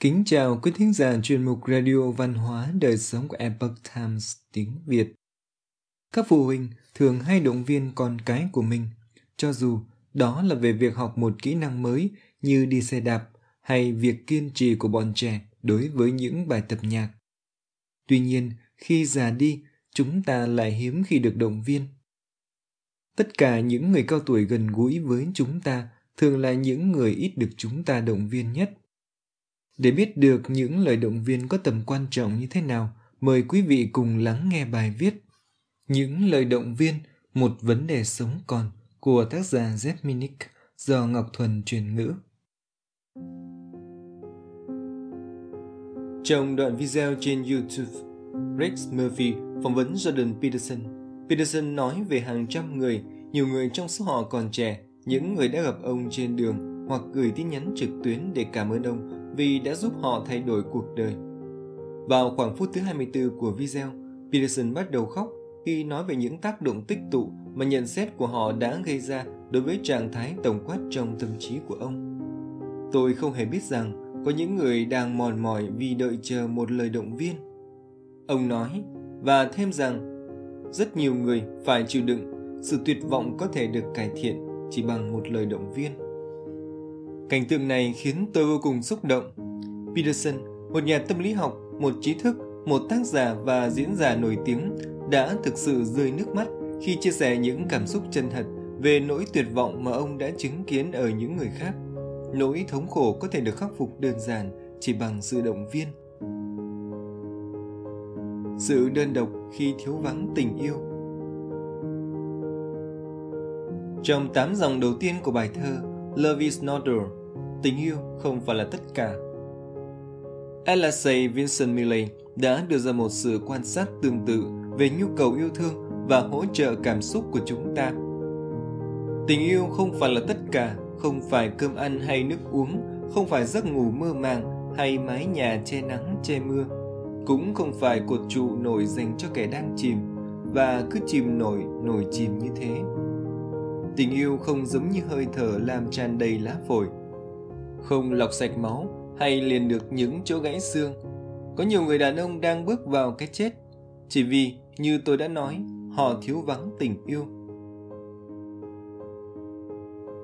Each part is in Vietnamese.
Kính chào quý thính giả chuyên mục Radio Văn hóa Đời sống của Epoch Times tiếng Việt. Các phụ huynh thường hay động viên con cái của mình, cho dù đó là về việc học một kỹ năng mới như đi xe đạp hay việc kiên trì của bọn trẻ đối với những bài tập nhạc. Tuy nhiên, khi già đi, chúng ta lại hiếm khi được động viên. Tất cả những người cao tuổi gần gũi với chúng ta thường là những người ít được chúng ta động viên nhất – để biết được những lời động viên có tầm quan trọng như thế nào, mời quý vị cùng lắng nghe bài viết Những lời động viên, một vấn đề sống còn của tác giả Z Minich do Ngọc Thuần truyền ngữ. Trong đoạn video trên YouTube, Rex Murphy phỏng vấn Jordan Peterson. Peterson nói về hàng trăm người, nhiều người trong số họ còn trẻ, những người đã gặp ông trên đường hoặc gửi tin nhắn trực tuyến để cảm ơn ông vì đã giúp họ thay đổi cuộc đời. Vào khoảng phút thứ 24 của video, Peterson bắt đầu khóc khi nói về những tác động tích tụ mà nhận xét của họ đã gây ra đối với trạng thái tổng quát trong tâm trí của ông. Tôi không hề biết rằng có những người đang mòn mỏi vì đợi chờ một lời động viên. Ông nói và thêm rằng rất nhiều người phải chịu đựng sự tuyệt vọng có thể được cải thiện chỉ bằng một lời động viên. Cảnh tượng này khiến tôi vô cùng xúc động. Peterson, một nhà tâm lý học, một trí thức, một tác giả và diễn giả nổi tiếng, đã thực sự rơi nước mắt khi chia sẻ những cảm xúc chân thật về nỗi tuyệt vọng mà ông đã chứng kiến ở những người khác. Nỗi thống khổ có thể được khắc phục đơn giản chỉ bằng sự động viên. Sự đơn độc khi thiếu vắng tình yêu Trong tám dòng đầu tiên của bài thơ Love is not all, tình yêu không phải là tất cả. Alexei Vincent Millay đã đưa ra một sự quan sát tương tự về nhu cầu yêu thương và hỗ trợ cảm xúc của chúng ta. Tình yêu không phải là tất cả, không phải cơm ăn hay nước uống, không phải giấc ngủ mơ màng hay mái nhà che nắng che mưa, cũng không phải cột trụ nổi dành cho kẻ đang chìm và cứ chìm nổi nổi chìm như thế. Tình yêu không giống như hơi thở làm tràn đầy lá phổi, không lọc sạch máu hay liền được những chỗ gãy xương. Có nhiều người đàn ông đang bước vào cái chết chỉ vì, như tôi đã nói, họ thiếu vắng tình yêu.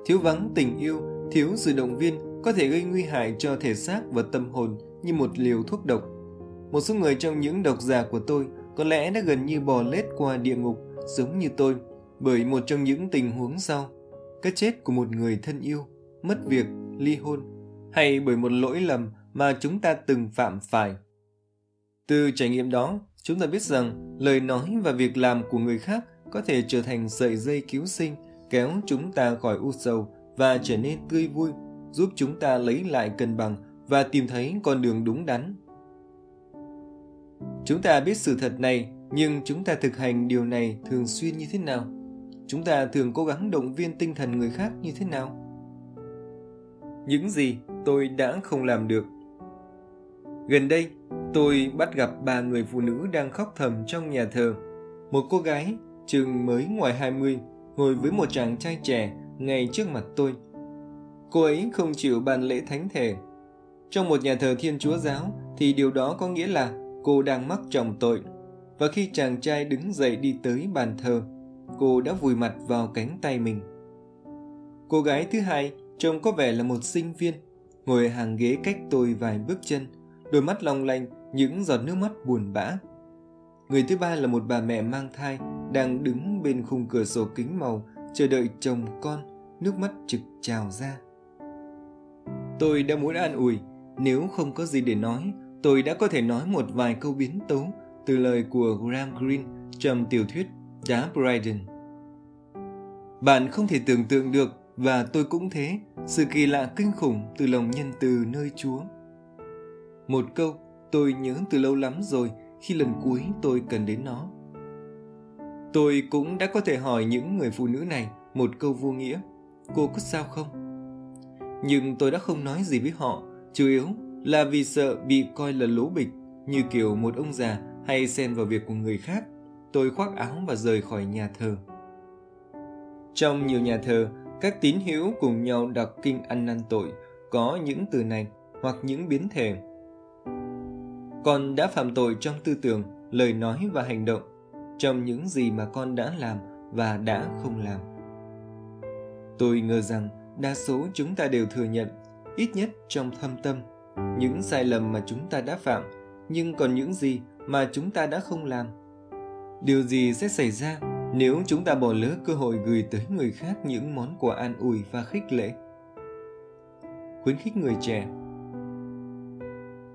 Thiếu vắng tình yêu, thiếu sự động viên có thể gây nguy hại cho thể xác và tâm hồn như một liều thuốc độc. Một số người trong những độc giả của tôi có lẽ đã gần như bò lết qua địa ngục giống như tôi bởi một trong những tình huống sau, cái chết của một người thân yêu, mất việc, ly hôn hay bởi một lỗi lầm mà chúng ta từng phạm phải. Từ trải nghiệm đó, chúng ta biết rằng lời nói và việc làm của người khác có thể trở thành sợi dây cứu sinh kéo chúng ta khỏi u sầu và trở nên tươi vui, giúp chúng ta lấy lại cân bằng và tìm thấy con đường đúng đắn. Chúng ta biết sự thật này, nhưng chúng ta thực hành điều này thường xuyên như thế nào? Chúng ta thường cố gắng động viên tinh thần người khác như thế nào? Những gì tôi đã không làm được. Gần đây, tôi bắt gặp ba người phụ nữ đang khóc thầm trong nhà thờ. Một cô gái, chừng mới ngoài 20, ngồi với một chàng trai trẻ ngay trước mặt tôi. Cô ấy không chịu ban lễ thánh thể. Trong một nhà thờ thiên chúa giáo thì điều đó có nghĩa là cô đang mắc trọng tội. Và khi chàng trai đứng dậy đi tới bàn thờ, cô đã vùi mặt vào cánh tay mình. Cô gái thứ hai trông có vẻ là một sinh viên, ngồi hàng ghế cách tôi vài bước chân, đôi mắt long lanh, những giọt nước mắt buồn bã. Người thứ ba là một bà mẹ mang thai, đang đứng bên khung cửa sổ kính màu, chờ đợi chồng con, nước mắt trực trào ra. Tôi đã muốn an ủi, nếu không có gì để nói, tôi đã có thể nói một vài câu biến tấu từ lời của Graham Greene trong tiểu thuyết Đá Bryden. Bạn không thể tưởng tượng được và tôi cũng thế, sự kỳ lạ kinh khủng từ lòng nhân từ nơi Chúa. Một câu tôi nhớ từ lâu lắm rồi khi lần cuối tôi cần đến nó. Tôi cũng đã có thể hỏi những người phụ nữ này một câu vô nghĩa, cô có sao không? Nhưng tôi đã không nói gì với họ, chủ yếu là vì sợ bị coi là lố bịch, như kiểu một ông già hay xen vào việc của người khác. Tôi khoác áo và rời khỏi nhà thờ. Trong nhiều nhà thờ, các tín hữu cùng nhau đọc kinh ăn năn tội có những từ này hoặc những biến thể. Con đã phạm tội trong tư tưởng, lời nói và hành động, trong những gì mà con đã làm và đã không làm. Tôi ngờ rằng đa số chúng ta đều thừa nhận, ít nhất trong thâm tâm, những sai lầm mà chúng ta đã phạm, nhưng còn những gì mà chúng ta đã không làm. Điều gì sẽ xảy ra nếu chúng ta bỏ lỡ cơ hội gửi tới người khác những món quà an ủi và khích lệ? Khuyến khích người trẻ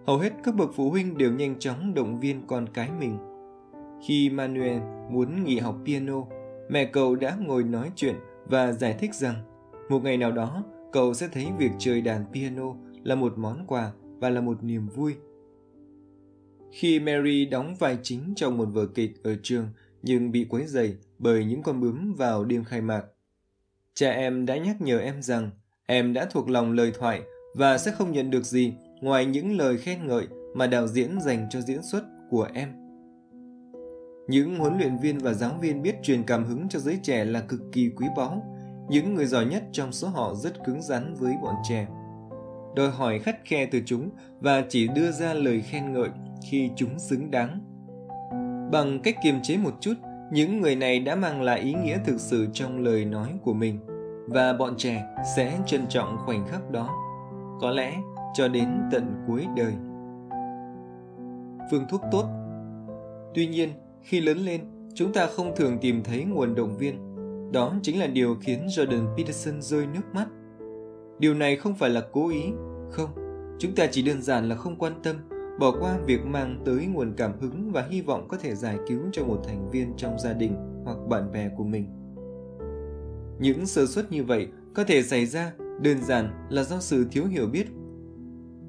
Hầu hết các bậc phụ huynh đều nhanh chóng động viên con cái mình. Khi Manuel muốn nghỉ học piano, mẹ cậu đã ngồi nói chuyện và giải thích rằng một ngày nào đó cậu sẽ thấy việc chơi đàn piano là một món quà và là một niềm vui. Khi Mary đóng vai chính trong một vở kịch ở trường nhưng bị quấy dày bởi những con bướm vào đêm khai mạc, cha em đã nhắc nhở em rằng em đã thuộc lòng lời thoại và sẽ không nhận được gì ngoài những lời khen ngợi mà đạo diễn dành cho diễn xuất của em. Những huấn luyện viên và giáo viên biết truyền cảm hứng cho giới trẻ là cực kỳ quý báu. Những người giỏi nhất trong số họ rất cứng rắn với bọn trẻ. Đòi hỏi khắt khe từ chúng và chỉ đưa ra lời khen ngợi khi chúng xứng đáng. Bằng cách kiềm chế một chút, những người này đã mang lại ý nghĩa thực sự trong lời nói của mình và bọn trẻ sẽ trân trọng khoảnh khắc đó. Có lẽ cho đến tận cuối đời. Phương thuốc tốt Tuy nhiên, khi lớn lên, chúng ta không thường tìm thấy nguồn động viên. Đó chính là điều khiến Jordan Peterson rơi nước mắt. Điều này không phải là cố ý, không. Chúng ta chỉ đơn giản là không quan tâm, bỏ qua việc mang tới nguồn cảm hứng và hy vọng có thể giải cứu cho một thành viên trong gia đình hoặc bạn bè của mình. Những sơ suất như vậy có thể xảy ra đơn giản là do sự thiếu hiểu biết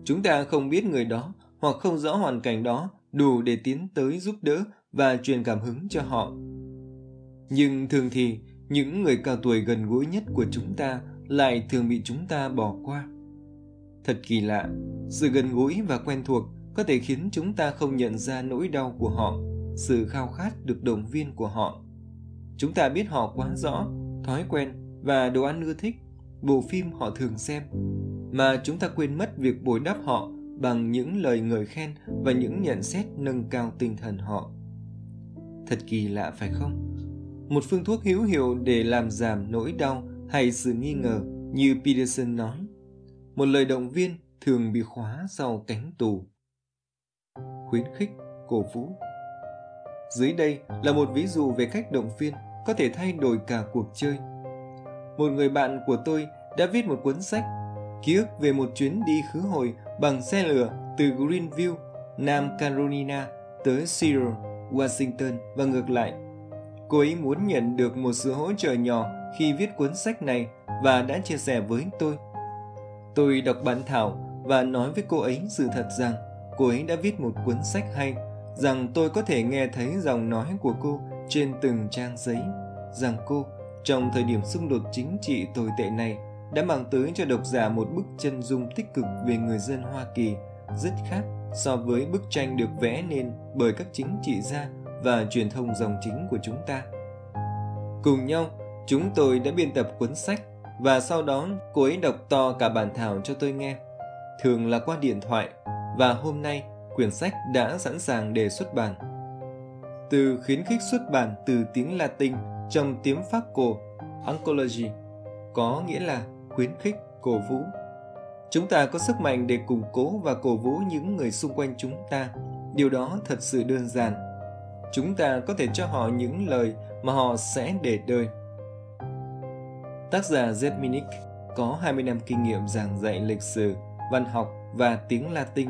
Chúng ta không biết người đó hoặc không rõ hoàn cảnh đó đủ để tiến tới giúp đỡ và truyền cảm hứng cho họ. Nhưng thường thì, những người cao tuổi gần gũi nhất của chúng ta lại thường bị chúng ta bỏ qua. Thật kỳ lạ, sự gần gũi và quen thuộc có thể khiến chúng ta không nhận ra nỗi đau của họ, sự khao khát được động viên của họ. Chúng ta biết họ quá rõ, thói quen và đồ ăn ưa thích, bộ phim họ thường xem, mà chúng ta quên mất việc bồi đắp họ bằng những lời ngợi khen và những nhận xét nâng cao tinh thần họ. Thật kỳ lạ phải không? Một phương thuốc hữu hiệu để làm giảm nỗi đau hay sự nghi ngờ như Peterson nói. Một lời động viên thường bị khóa sau cánh tù. Khuyến khích, cổ vũ. Dưới đây là một ví dụ về cách động viên có thể thay đổi cả cuộc chơi. Một người bạn của tôi đã viết một cuốn sách ký ức về một chuyến đi khứ hồi bằng xe lửa từ Greenville, Nam Carolina tới Seattle, Washington và ngược lại. Cô ấy muốn nhận được một sự hỗ trợ nhỏ khi viết cuốn sách này và đã chia sẻ với tôi. Tôi đọc bản thảo và nói với cô ấy sự thật rằng cô ấy đã viết một cuốn sách hay, rằng tôi có thể nghe thấy dòng nói của cô trên từng trang giấy, rằng cô, trong thời điểm xung đột chính trị tồi tệ này, đã mang tới cho độc giả một bức chân dung tích cực về người dân Hoa Kỳ rất khác so với bức tranh được vẽ nên bởi các chính trị gia và truyền thông dòng chính của chúng ta. Cùng nhau, chúng tôi đã biên tập cuốn sách và sau đó cô ấy đọc to cả bản thảo cho tôi nghe, thường là qua điện thoại và hôm nay quyển sách đã sẵn sàng để xuất bản. Từ khuyến khích xuất bản từ tiếng Latin trong tiếng Pháp cổ, Oncology, có nghĩa là khuyến khích, cổ vũ. Chúng ta có sức mạnh để củng cố và cổ vũ những người xung quanh chúng ta. Điều đó thật sự đơn giản. Chúng ta có thể cho họ những lời mà họ sẽ để đời. Tác giả Zetminik có 20 năm kinh nghiệm giảng dạy lịch sử, văn học và tiếng Latin.